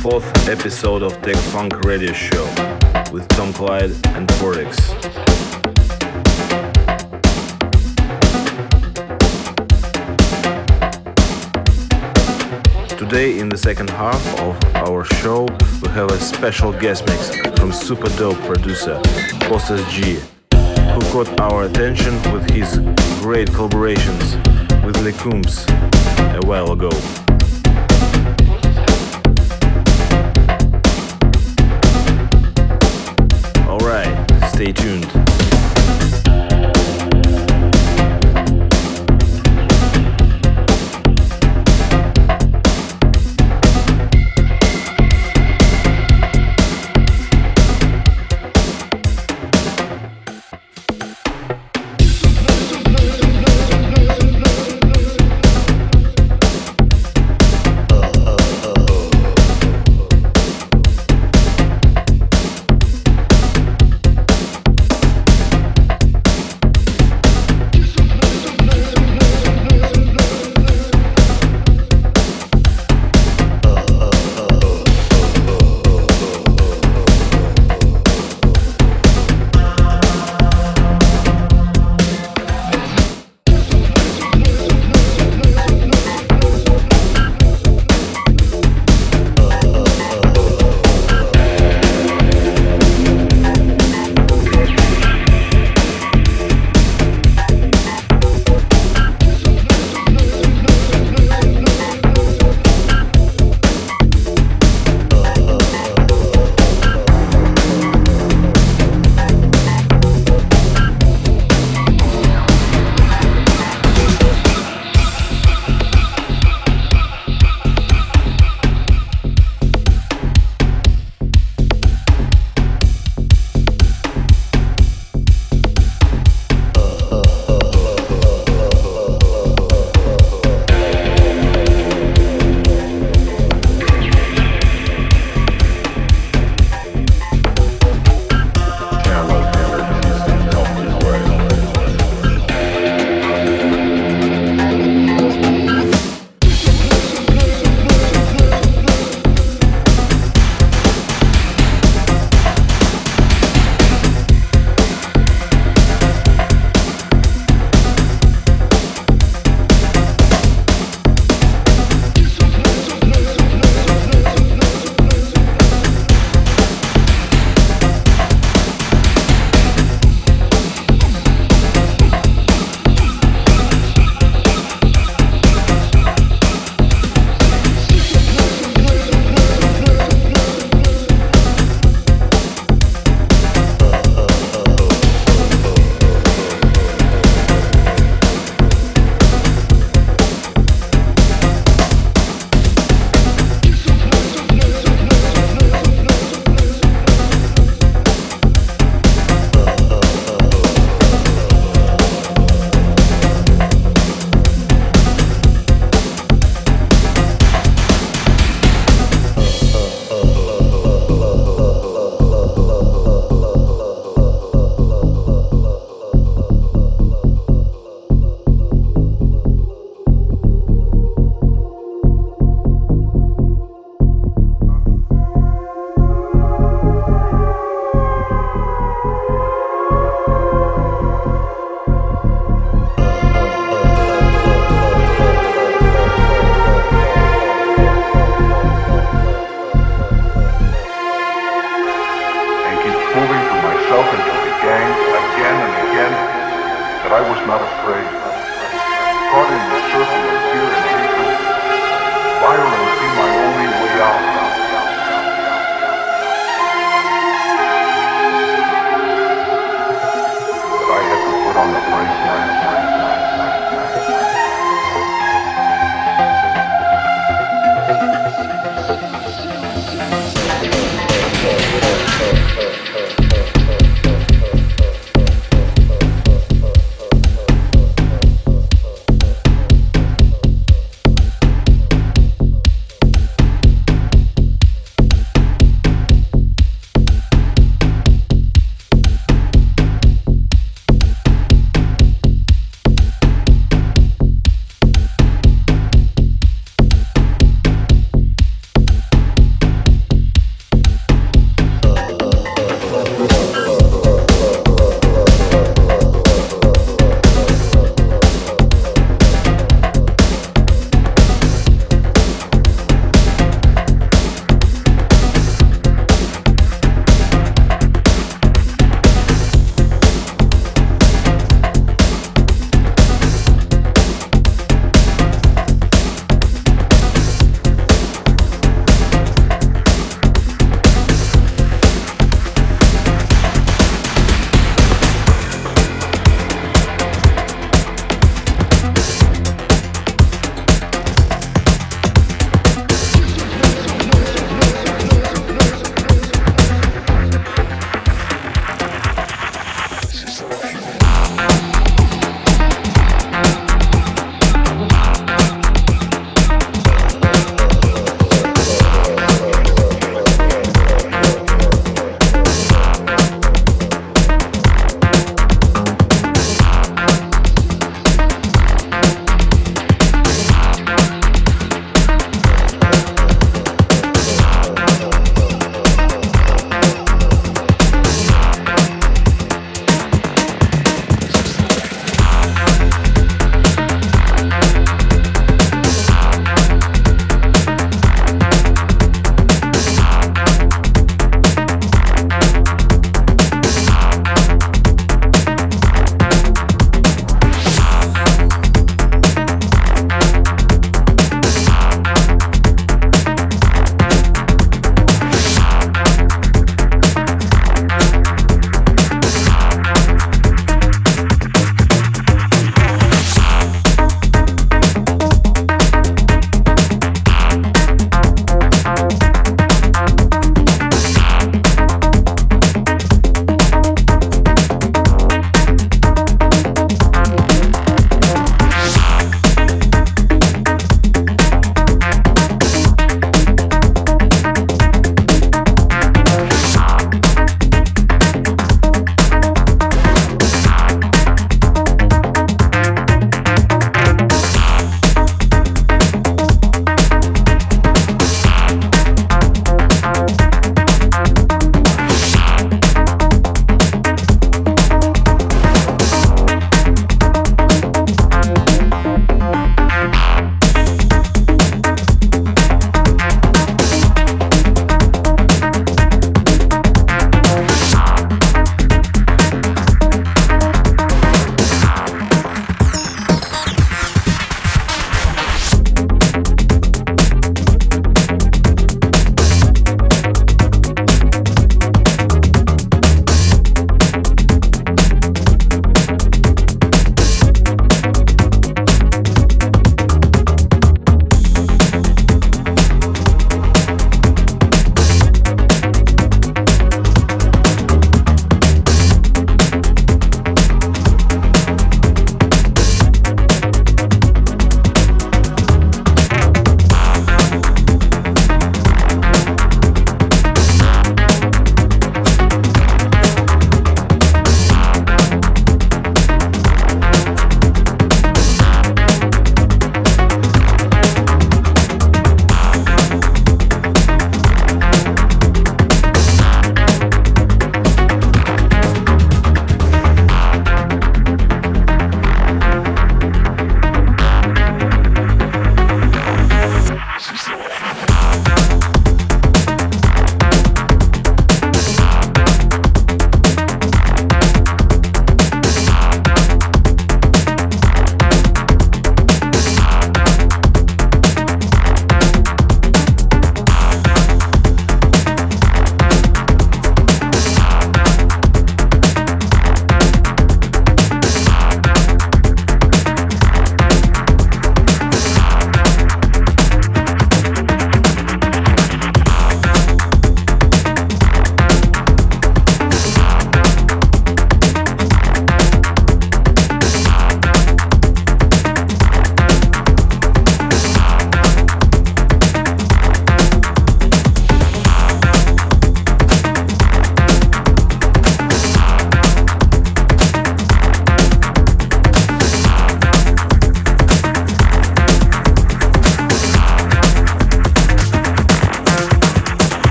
34th episode of Tech Funk Radio Show with Tom Clyde and Portix. Today, in the second half of our show, we have a special guest mix from super dope producer Kostas G, who caught our attention with his great collaborations with Lecooms a while ago.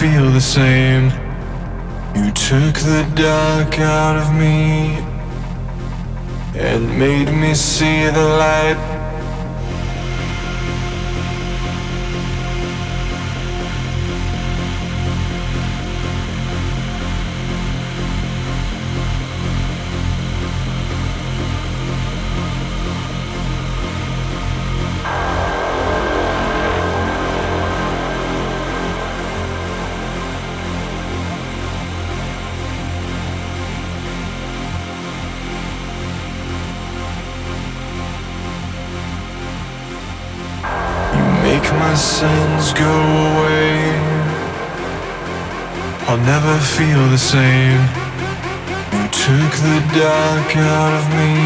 feel the same. You took the dark out of me and made me see the light. You took the dark out of me.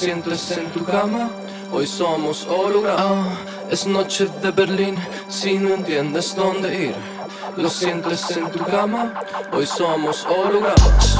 Sientes en tu cama, hoy somos hologramas. es noche de Berlín si no entiendes dónde ir. Lo sientes en tu cama, hoy somos hologramas.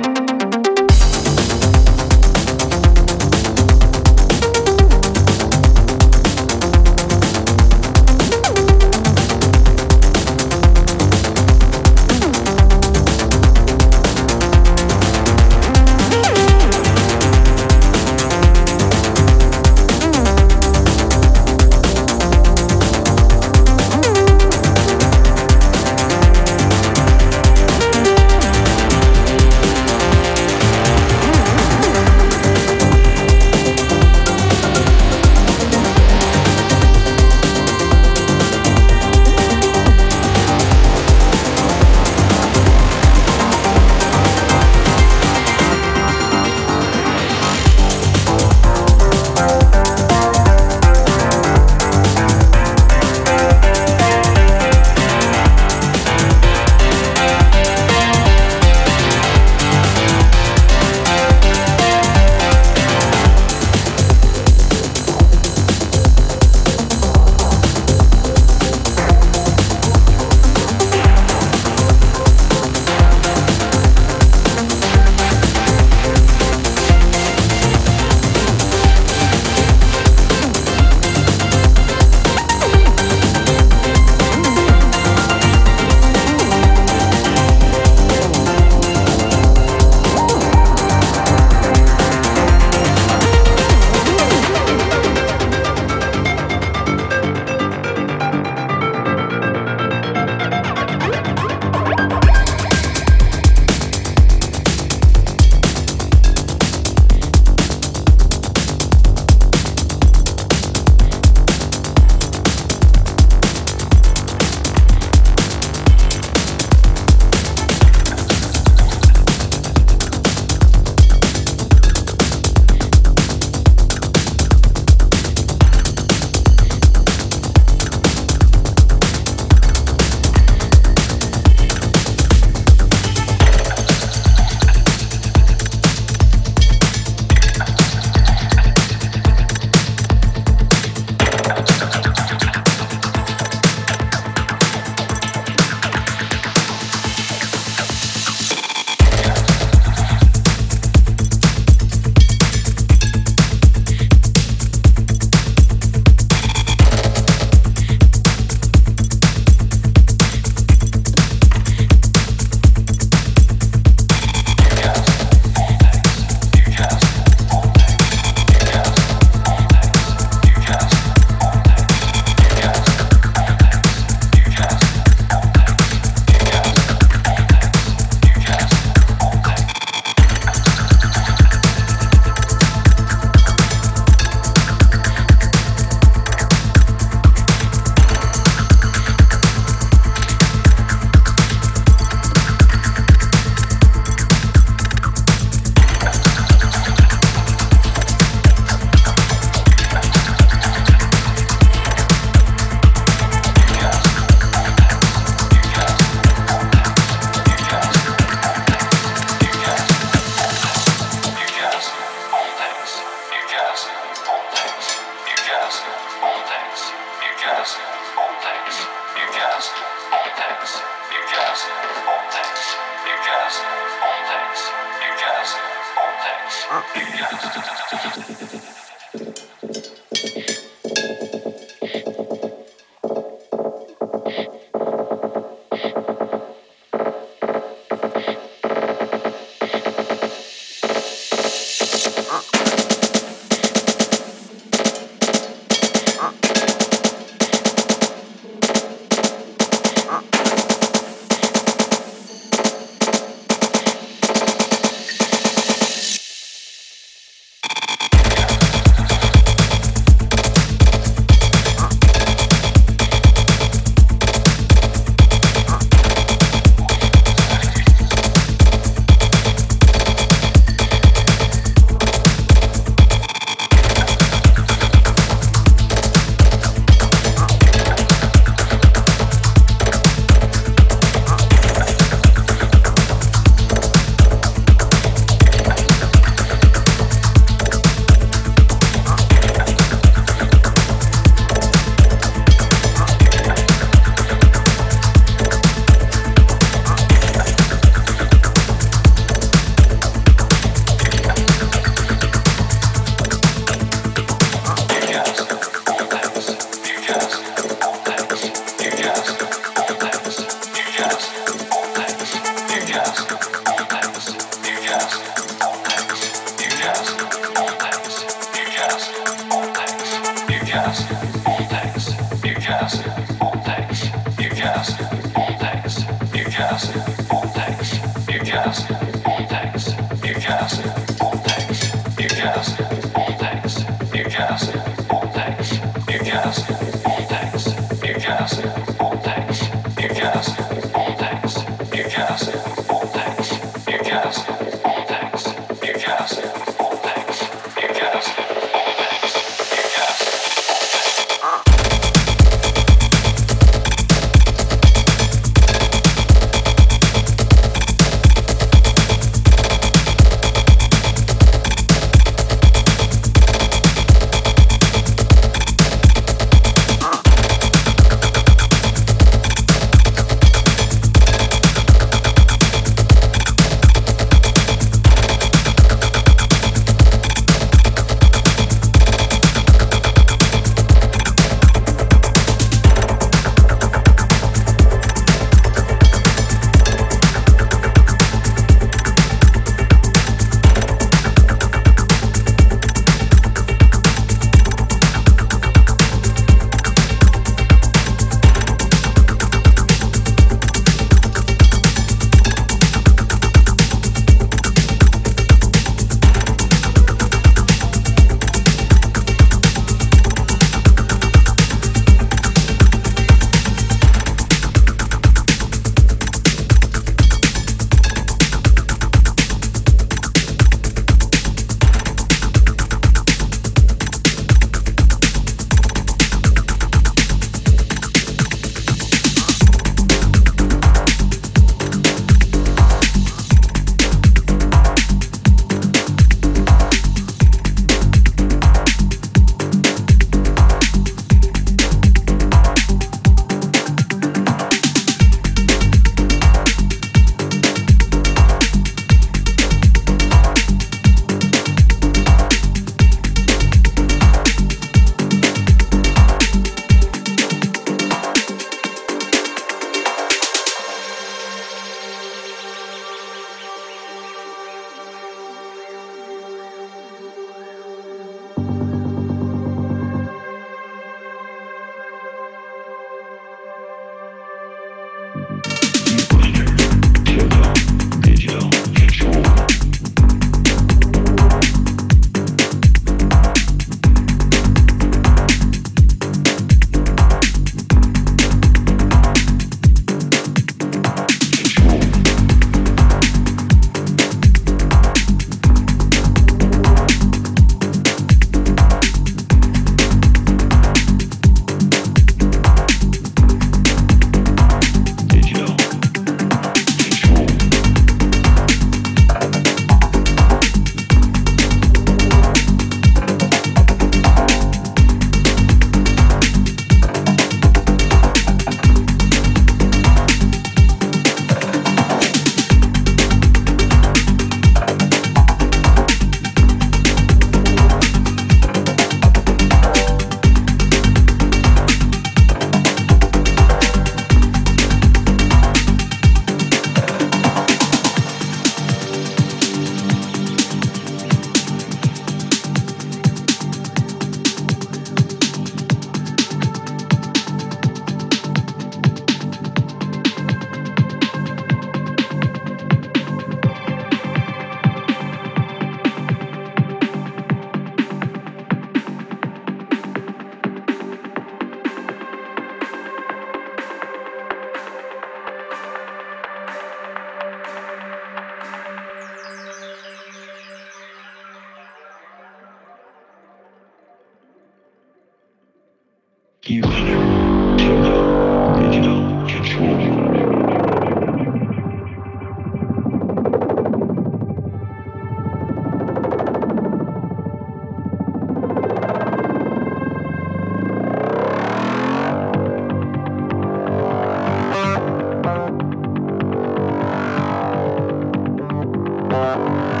Música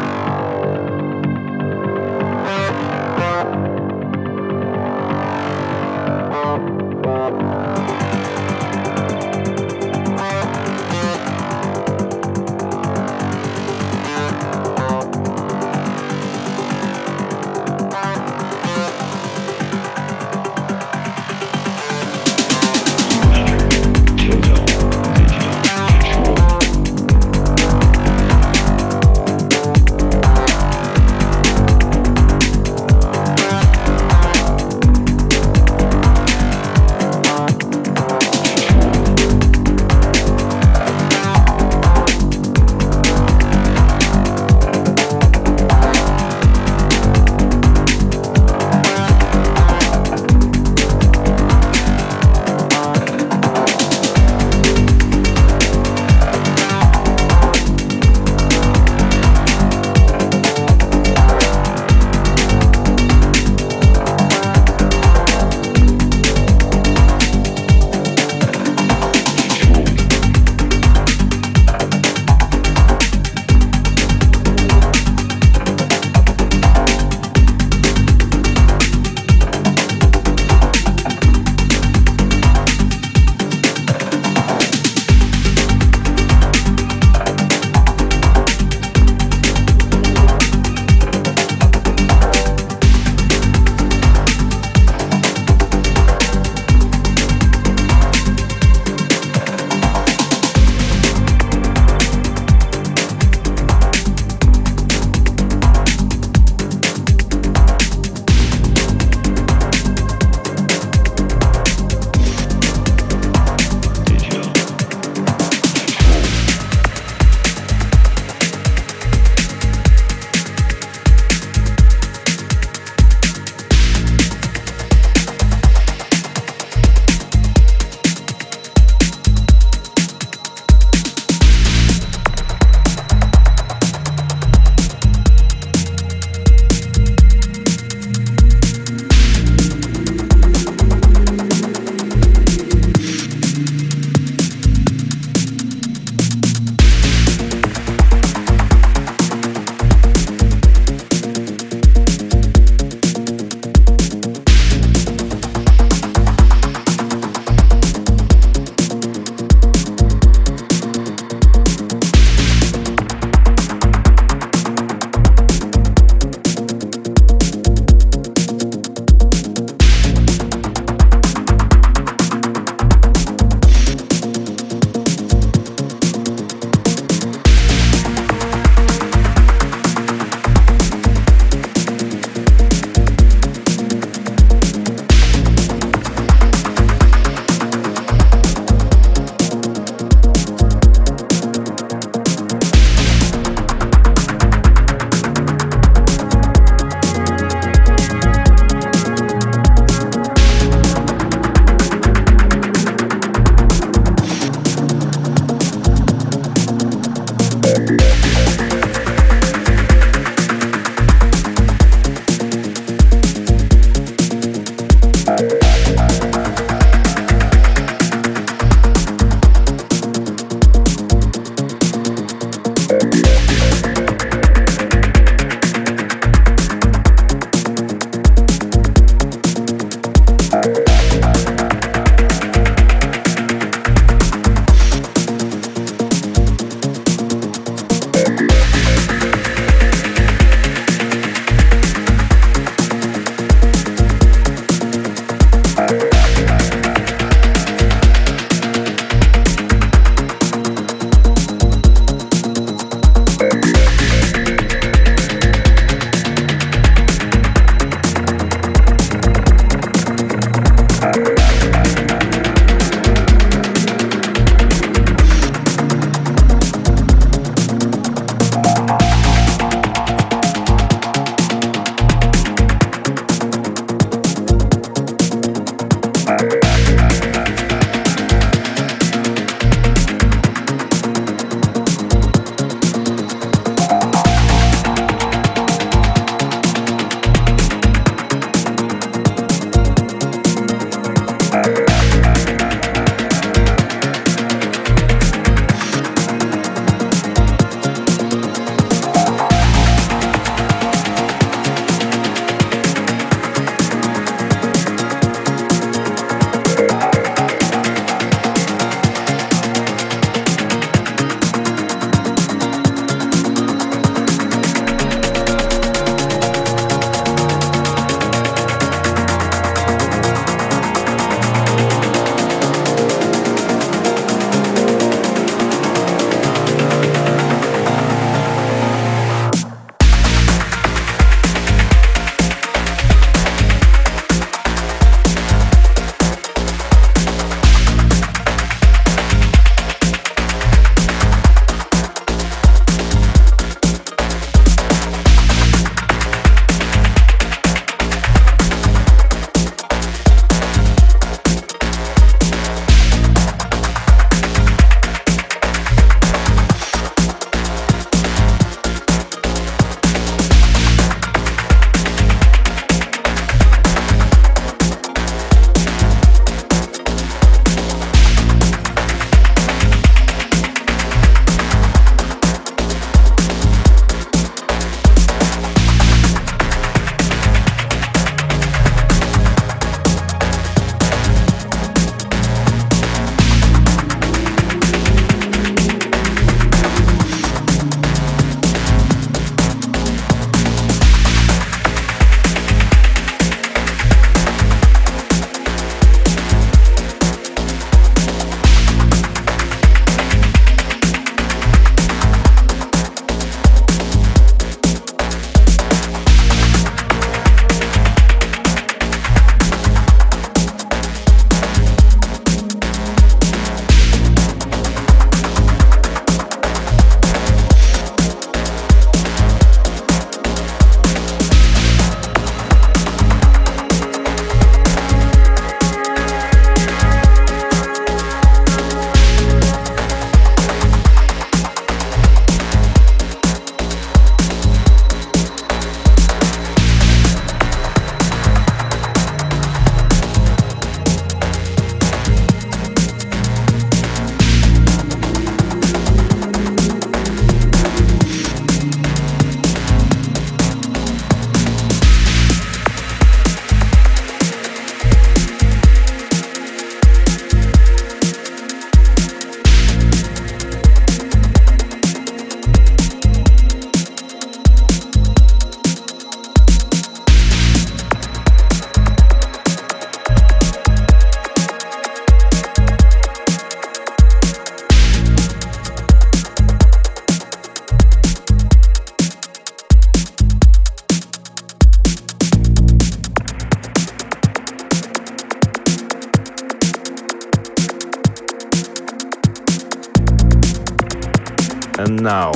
And now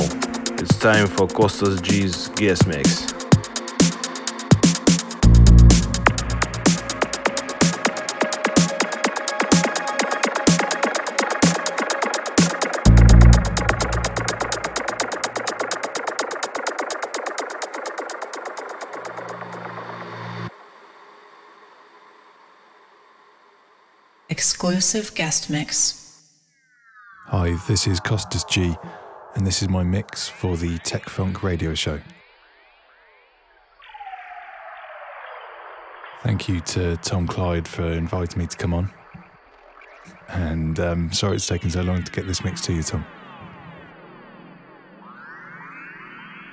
it's time for Costas G's guest mix. Exclusive guest mix. Hi, this is Costas G, and this is my mix for the Tech Funk radio show. Thank you to Tom Clyde for inviting me to come on. And um, sorry it's taken so long to get this mix to you, Tom.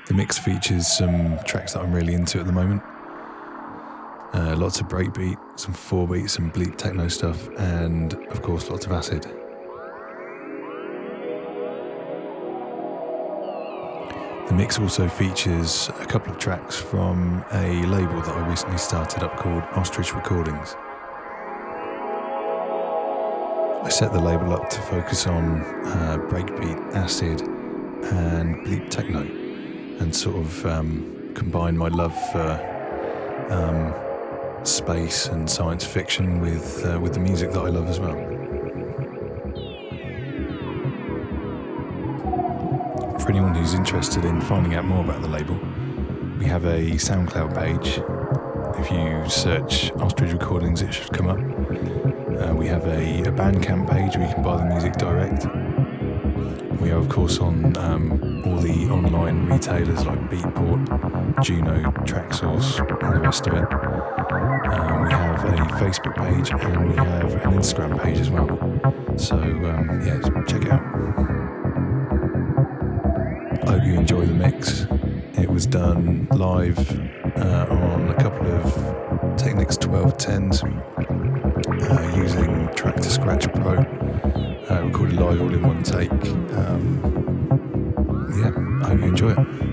The mix features some tracks that I'm really into at the moment. Uh, lots of breakbeat, some four beat, some bleep techno stuff, and of course, lots of acid. The mix also features a couple of tracks from a label that I recently started up called Ostrich Recordings. I set the label up to focus on uh, breakbeat, acid, and bleep techno, and sort of um, combine my love for um, space and science fiction with uh, with the music that I love as well. For anyone who's interested in finding out more about the label, we have a SoundCloud page. If you search Ostrich Recordings, it should come up. Uh, we have a, a Bandcamp page where you can buy the music direct. We are, of course, on um, all the online retailers like Beatport, Juno, Traxsource, and the rest of it. Uh, we have a Facebook page and we have an Instagram page as well. So, um, yeah, check it out. Hope you enjoy the mix. It was done live uh, on a couple of Technics 1210s uh, using Traktor Scratch Pro. Uh, recorded live all in one take. Um, yeah, I hope you enjoy it.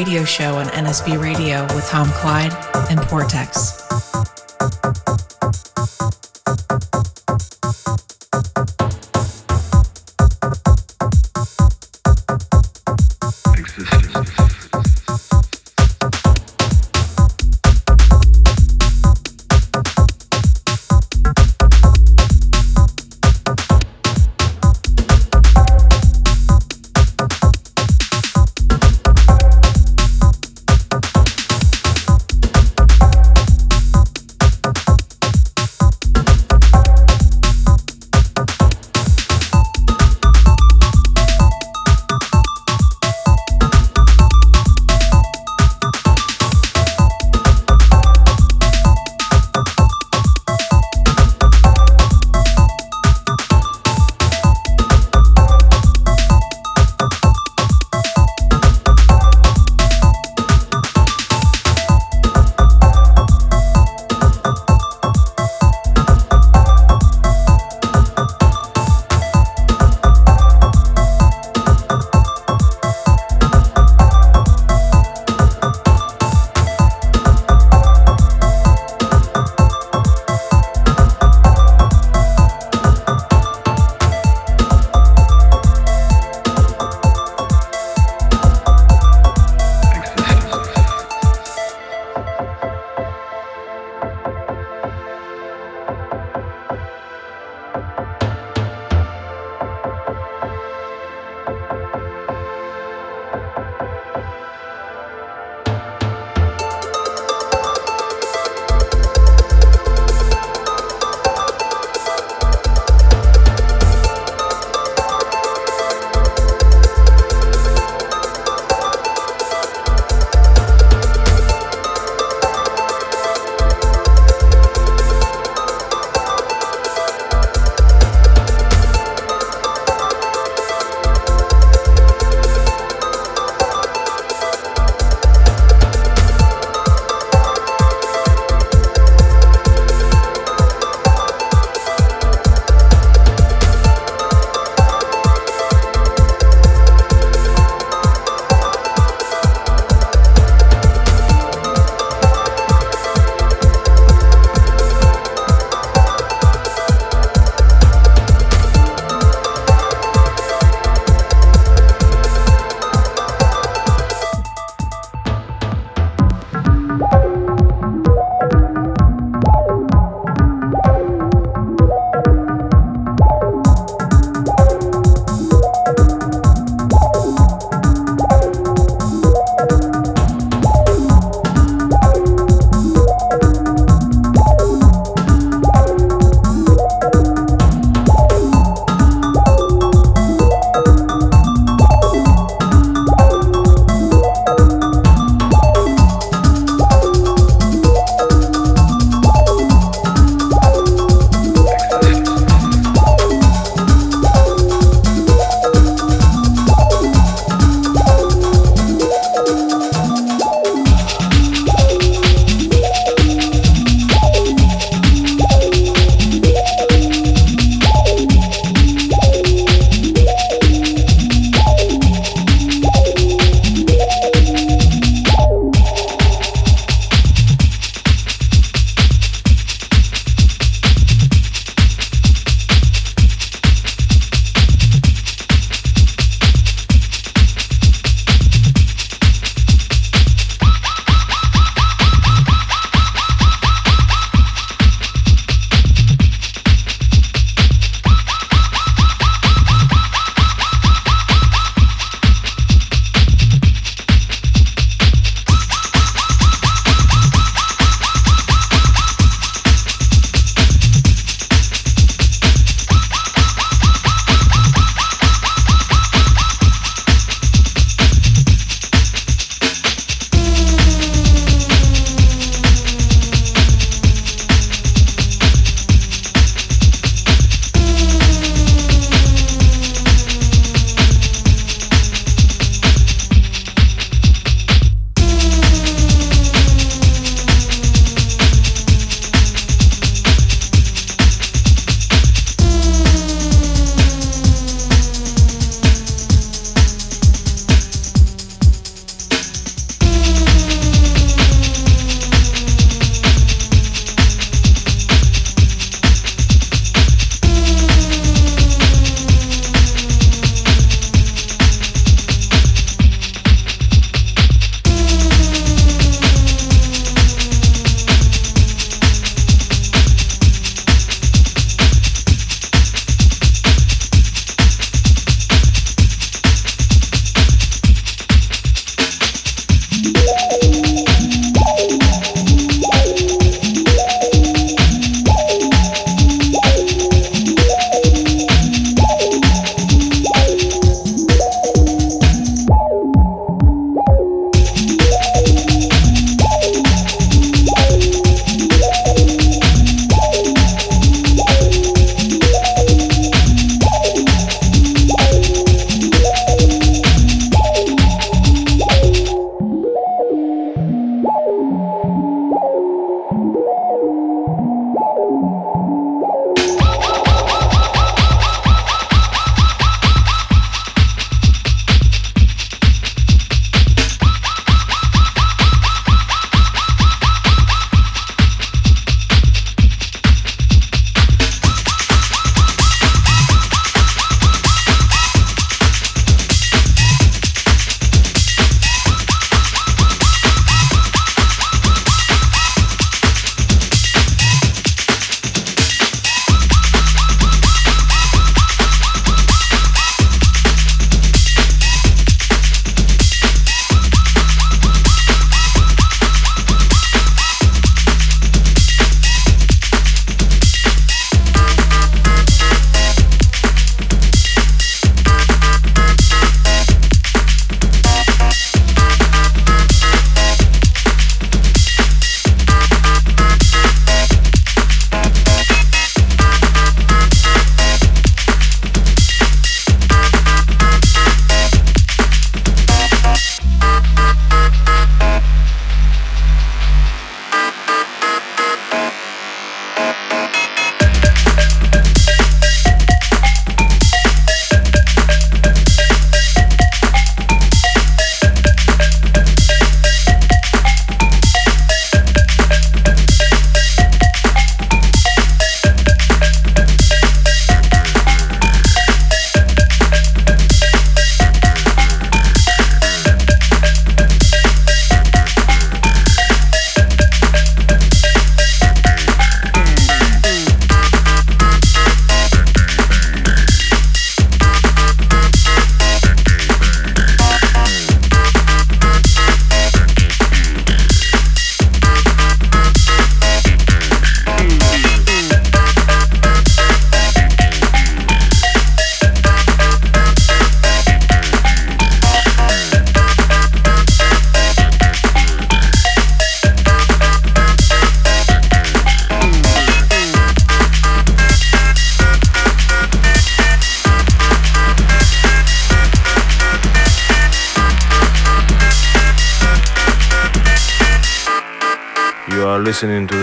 Radio Show on NSB Radio with Tom Clyde and Portex.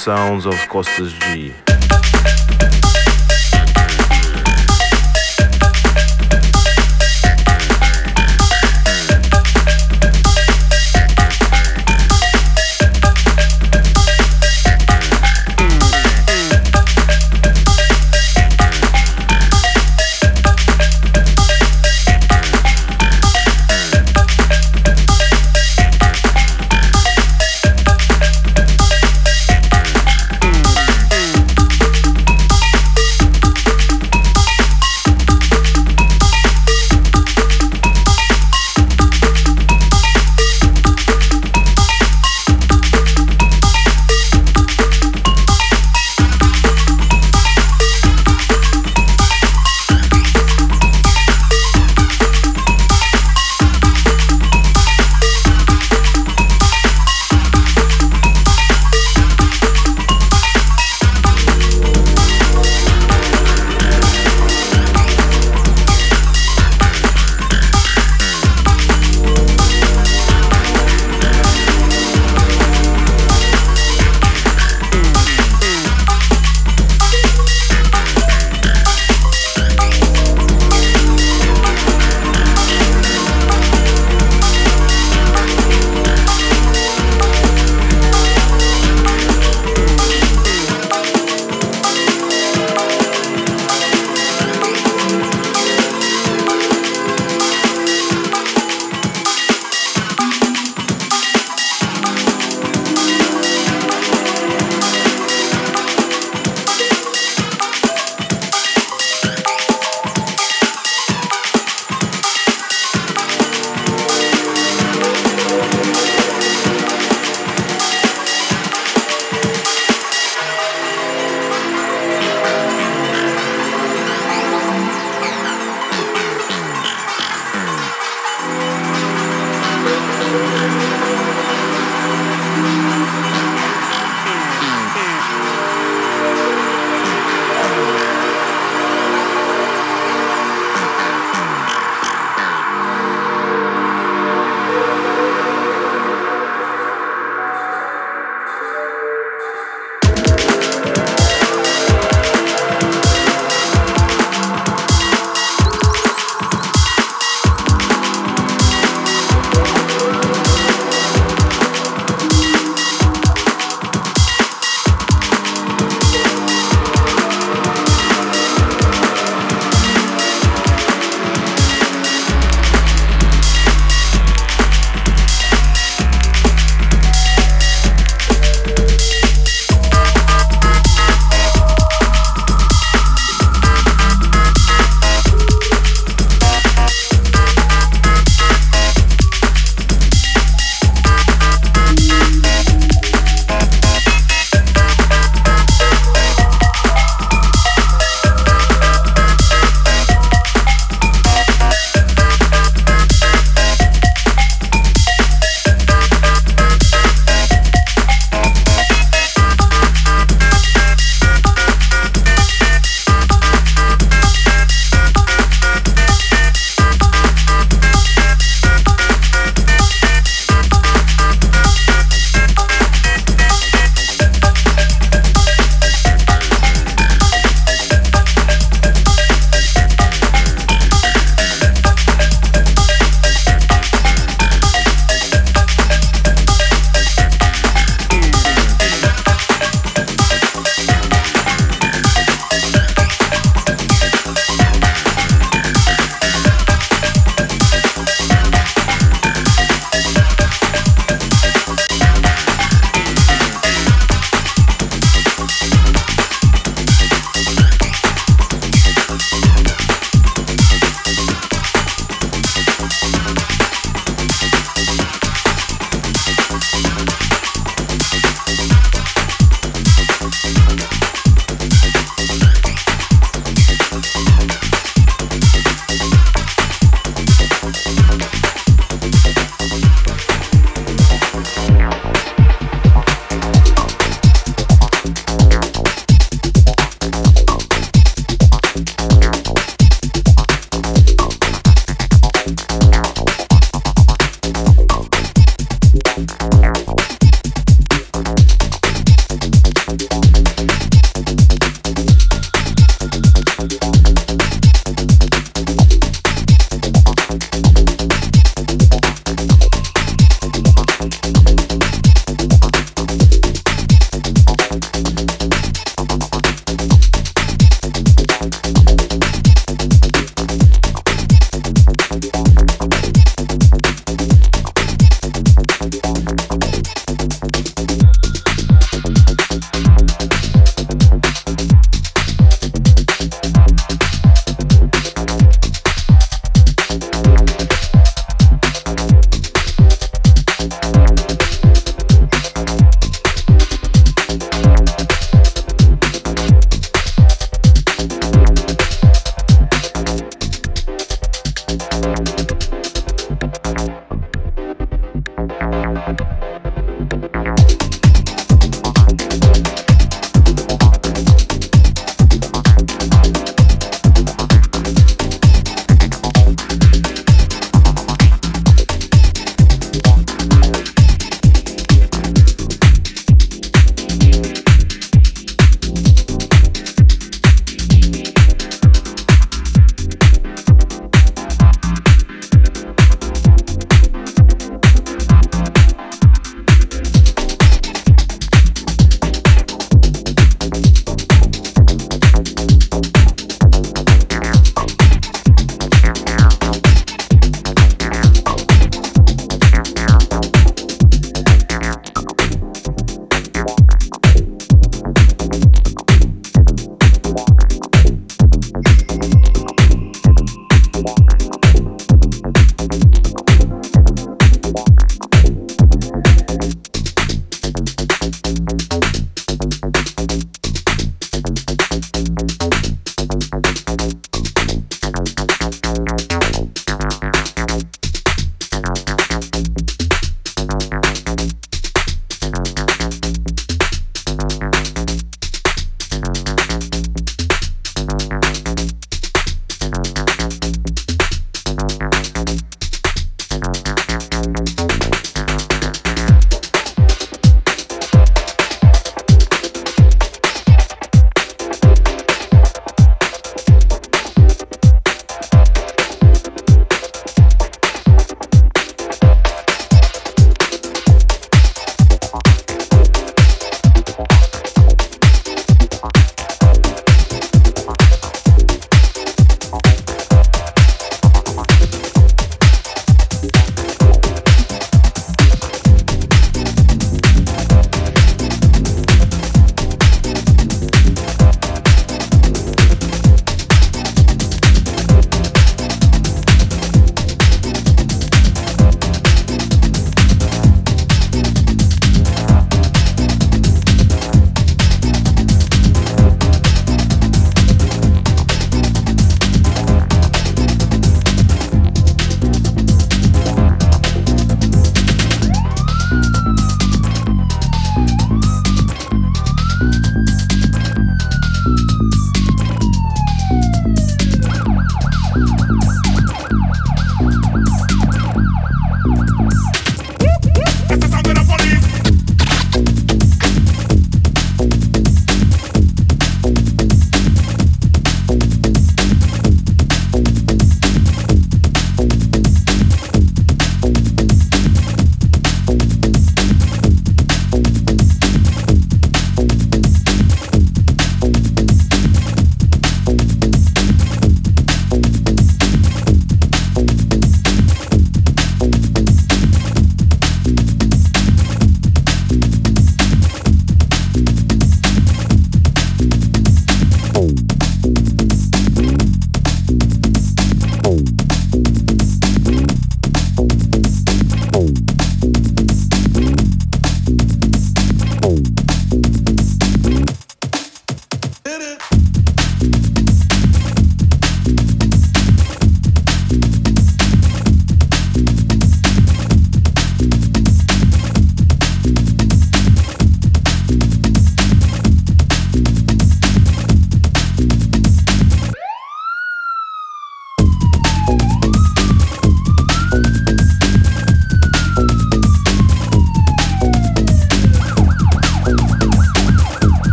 Sounds of Costas G. Thank you.